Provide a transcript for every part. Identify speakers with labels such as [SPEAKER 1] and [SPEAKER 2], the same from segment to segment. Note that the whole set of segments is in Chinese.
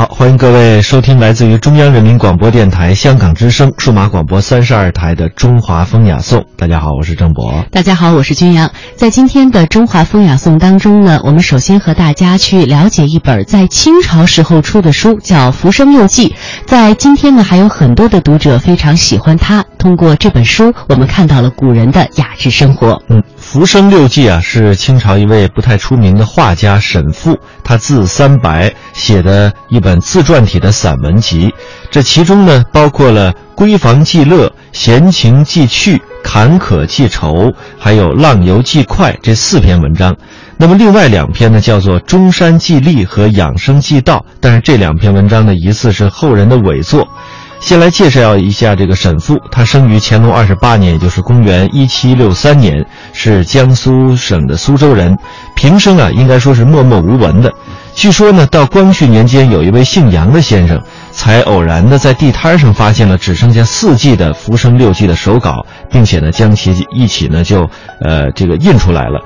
[SPEAKER 1] 好，欢迎各位收听来自于中央人民广播电台香港之声数码广播三十二台的《中华风雅颂》。大家好，我是郑博。
[SPEAKER 2] 大家好，我是君阳。在今天的《中华风雅颂》当中呢，我们首先和大家去了解一本在清朝时候出的书，叫《浮生六记》。在今天呢，还有很多的读者非常喜欢它。通过这本书，我们看到了古人的雅致生活。
[SPEAKER 1] 嗯，《浮生六记》啊，是清朝一位不太出名的画家沈复，他字三白写的一本。自传体的散文集，这其中呢包括了闺房记乐、闲情记趣、坎坷记愁，还有浪游记快这四篇文章。那么另外两篇呢叫做中山记历和养生记道，但是这两篇文章呢疑似是后人的伪作。先来介绍一下这个沈复，他生于乾隆二十八年，也就是公元一七六三年，是江苏省的苏州人，平生啊应该说是默默无闻的。据说呢，到光绪年间，有一位姓杨的先生，才偶然的在地摊上发现了只剩下四季的《浮生六记》的手稿，并且呢，将其一起呢就，呃，这个印出来了。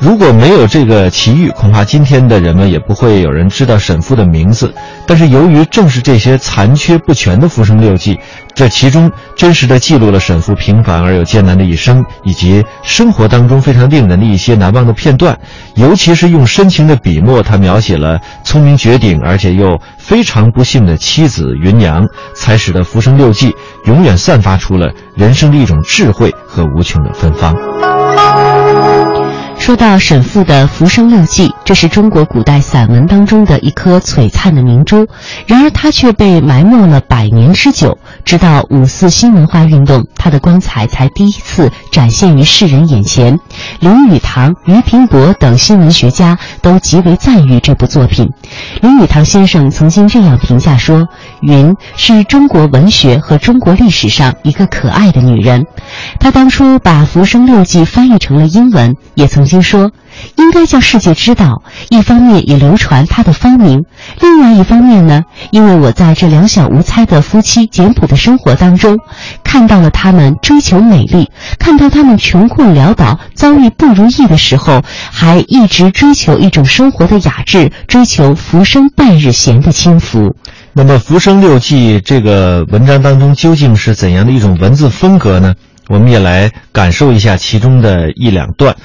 [SPEAKER 1] 如果没有这个奇遇，恐怕今天的人们也不会有人知道沈复的名字。但是由于正是这些残缺不全的《浮生六记》，这其中真实的记录了沈复平凡而又艰难的一生，以及生活当中非常令人的一些难忘的片段。尤其是用深情的笔墨，他描写了聪明绝顶而且又非常不幸的妻子芸娘，才使得《浮生六记》永远散发出了人生的一种智慧和无穷的芬芳。
[SPEAKER 2] 说到沈复的《浮生六记》，这是中国古代散文当中的一颗璀璨的明珠，然而它却被埋没了百年之久。直到五四新文化运动，它的光彩才第一次展现于世人眼前。林语堂、俞平伯等新闻学家都极为赞誉这部作品。林语堂先生曾经这样评价说：“云是中国文学和中国历史上一个可爱的女人。”他当初把《浮生六记》翻译成了英文，也曾经。说，应该叫世界知道。一方面也流传他的芳名，另外一方面呢，因为我在这两小无猜的夫妻简朴的生活当中，看到了他们追求美丽，看到他们穷困潦倒、遭遇不如意的时候，还一直追求一种生活的雅致，追求浮生半日闲的轻浮。
[SPEAKER 1] 那么，《浮生六记》这个文章当中究竟是怎样的一种文字风格呢？我们也来感受一下其中的一两段。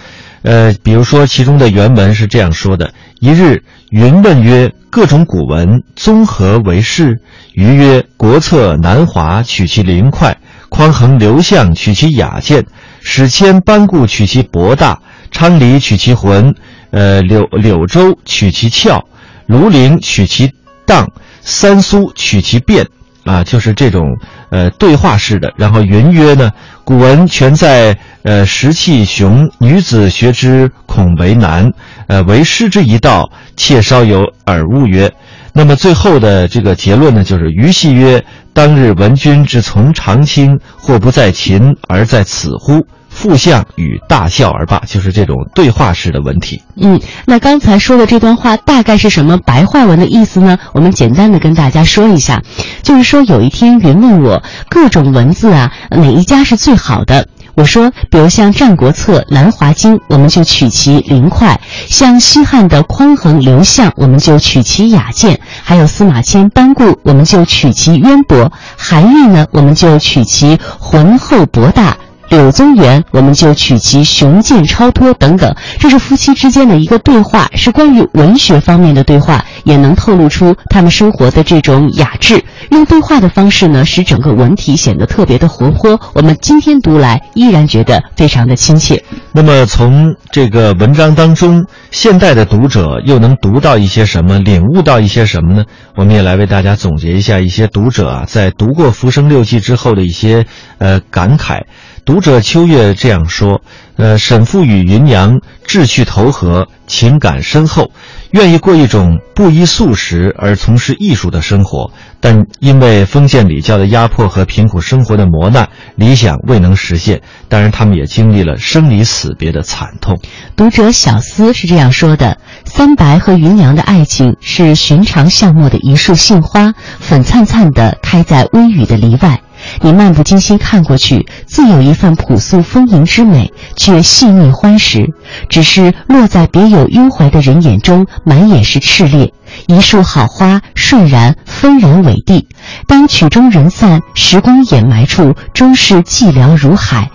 [SPEAKER 1] 呃，比如说，其中的原文是这样说的：“一日，云问曰：‘各种古文综合为是？’余曰：‘国策南华，取其灵快；匡衡刘向，取其雅健；史迁班固，取其博大；昌黎，取其浑；呃，柳柳州，取其俏；庐陵，取其荡；三苏，取其变。’啊，就是这种呃对话式的。然后云曰呢，古文全在呃石器雄，女子学之恐为难。呃，为师之一道，妾稍有耳物曰。那么最后的这个结论呢，就是余戏曰：当日闻君之从长卿，或不在秦，而在此乎？副相与大笑而罢，就是这种对话式的文体。
[SPEAKER 2] 嗯，那刚才说的这段话大概是什么白话文的意思呢？我们简单的跟大家说一下，就是说有一天云问我各种文字啊，哪一家是最好的？我说，比如像《战国策》《兰华经》，我们就取其灵快；像西汉的匡衡、刘向，我们就取其雅健；还有司马迁、班固，我们就取其渊博；韩愈呢，我们就取其浑厚博大。柳宗元，我们就取其雄健超脱等等，这是夫妻之间的一个对话，是关于文学方面的对话，也能透露出他们生活的这种雅致。用对话的方式呢，使整个文体显得特别的活泼。我们今天读来依然觉得非常的亲切。
[SPEAKER 1] 那么从这个文章当中，现代的读者又能读到一些什么，领悟到一些什么呢？我们也来为大家总结一下一些读者啊，在读过《浮生六记》之后的一些呃感慨。读者秋月这样说：“呃，沈复与芸娘志趣投合，情感深厚，愿意过一种不依素食而从事艺术的生活，但因为封建礼教的压迫和贫苦生活的磨难，理想未能实现。当然，他们也经历了生离死别的惨痛。”
[SPEAKER 2] 读者小思是这样说的：“三白和芸娘的爱情是寻常巷陌的一束杏花，粉灿灿地开在微雨的篱外。”你漫不经心看过去，自有一份朴素丰盈之美，却细腻欢实。只是落在别有幽怀的人眼中，满眼是炽烈。一束好花，瞬然纷然伟地。当曲终人散，时光掩埋处，终是寂寥如海。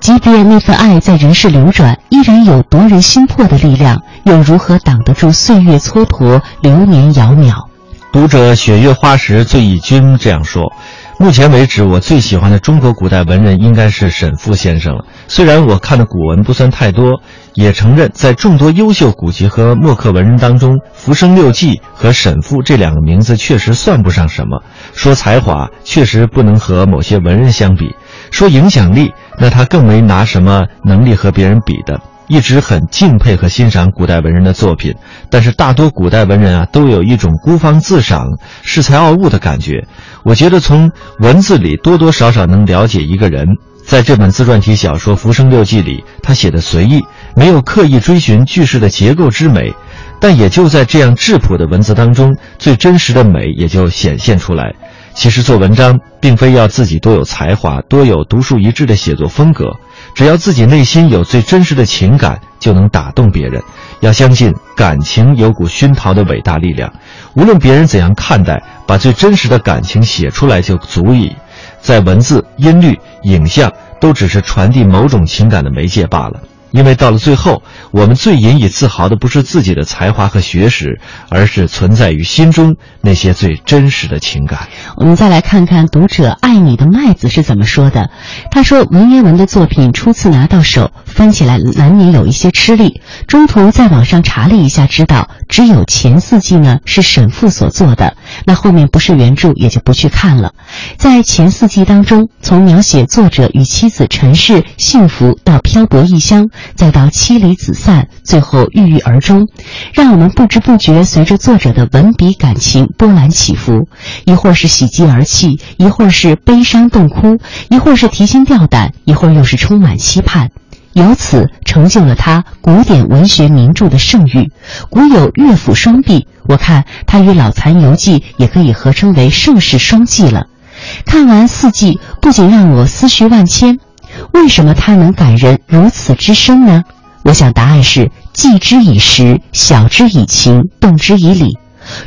[SPEAKER 2] 即便那份爱在人世流转，依然有夺人心魄的力量，又如何挡得住岁月蹉跎，流年遥渺？
[SPEAKER 1] 读者雪月花时醉意君这样说。目前为止，我最喜欢的中国古代文人应该是沈复先生了。虽然我看的古文不算太多，也承认在众多优秀古籍和墨客文人当中，《浮生六记》和沈复这两个名字确实算不上什么。说才华，确实不能和某些文人相比；说影响力，那他更没拿什么能力和别人比的。一直很敬佩和欣赏古代文人的作品，但是大多古代文人啊，都有一种孤芳自赏、恃才傲物的感觉。我觉得从文字里多多少少能了解一个人。在这本自传体小说《浮生六记》里，他写的随意，没有刻意追寻句式的结构之美，但也就在这样质朴的文字当中，最真实的美也就显现出来。其实做文章，并非要自己多有才华、多有独树一帜的写作风格。只要自己内心有最真实的情感，就能打动别人。要相信感情有股熏陶的伟大力量，无论别人怎样看待，把最真实的感情写出来就足以。在文字、音律、影像，都只是传递某种情感的媒介罢了。因为到了最后，我们最引以自豪的不是自己的才华和学识，而是存在于心中那些最真实的情感。
[SPEAKER 2] 我们再来看看读者爱你的麦子是怎么说的。他说：“文言文的作品初次拿到手，翻起来难免有一些吃力。中途在网上查了一下，知道只有前四季呢是沈复所做的，那后面不是原著也就不去看了。在前四季当中，从描写作者与妻子陈氏幸福到漂泊异乡。”再到妻离子散，最后郁郁而终，让我们不知不觉随着作者的文笔感情波澜起伏，一会儿是喜极而泣，一会儿是悲伤洞哭，一会儿是提心吊胆，一会儿又是充满期盼，由此成就了他古典文学名著的盛誉。古有乐府双璧，我看他与《老残游记》也可以合称为盛世双璧了。看完四季，不仅让我思绪万千。为什么他能感人如此之深呢？我想答案是记之以时，晓之以情，动之以理。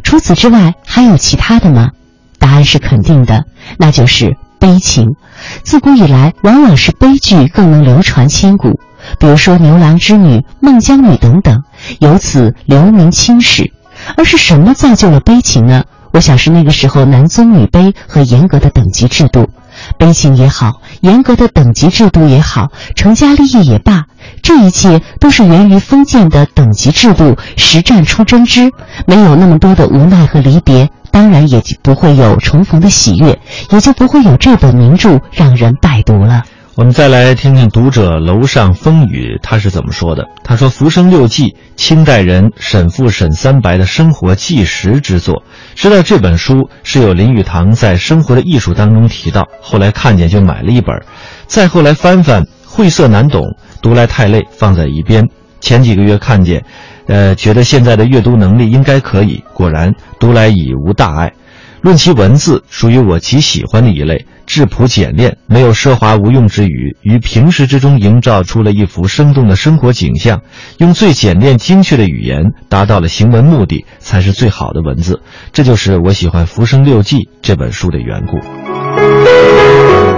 [SPEAKER 2] 除此之外，还有其他的吗？答案是肯定的，那就是悲情。自古以来，往往是悲剧更能流传千古。比如说牛郎织女、孟姜女等等，由此留名青史。而是什么造就了悲情呢？我想是那个时候男尊女卑和严格的等级制度。悲情也好，严格的等级制度也好，成家立业也罢，这一切都是源于封建的等级制度。实战出真知，没有那么多的无奈和离别，当然也就不会有重逢的喜悦，也就不会有这本名著让人拜读了。
[SPEAKER 1] 我们再来听听读者楼上风雨他是怎么说的。他说：“《浮生六记》，清代人沈复、沈三白的生活纪实之作。知道这本书是有林语堂在《生活的艺术》当中提到，后来看见就买了一本。再后来翻翻，晦涩难懂，读来太累，放在一边。前几个月看见，呃，觉得现在的阅读能力应该可以，果然读来已无大碍。论其文字，属于我极喜欢的一类。”质朴简练，没有奢华无用之语，于平时之中营造出了一幅生动的生活景象，用最简练精确的语言达到了行文目的，才是最好的文字。这就是我喜欢《浮生六记》这本书的缘故。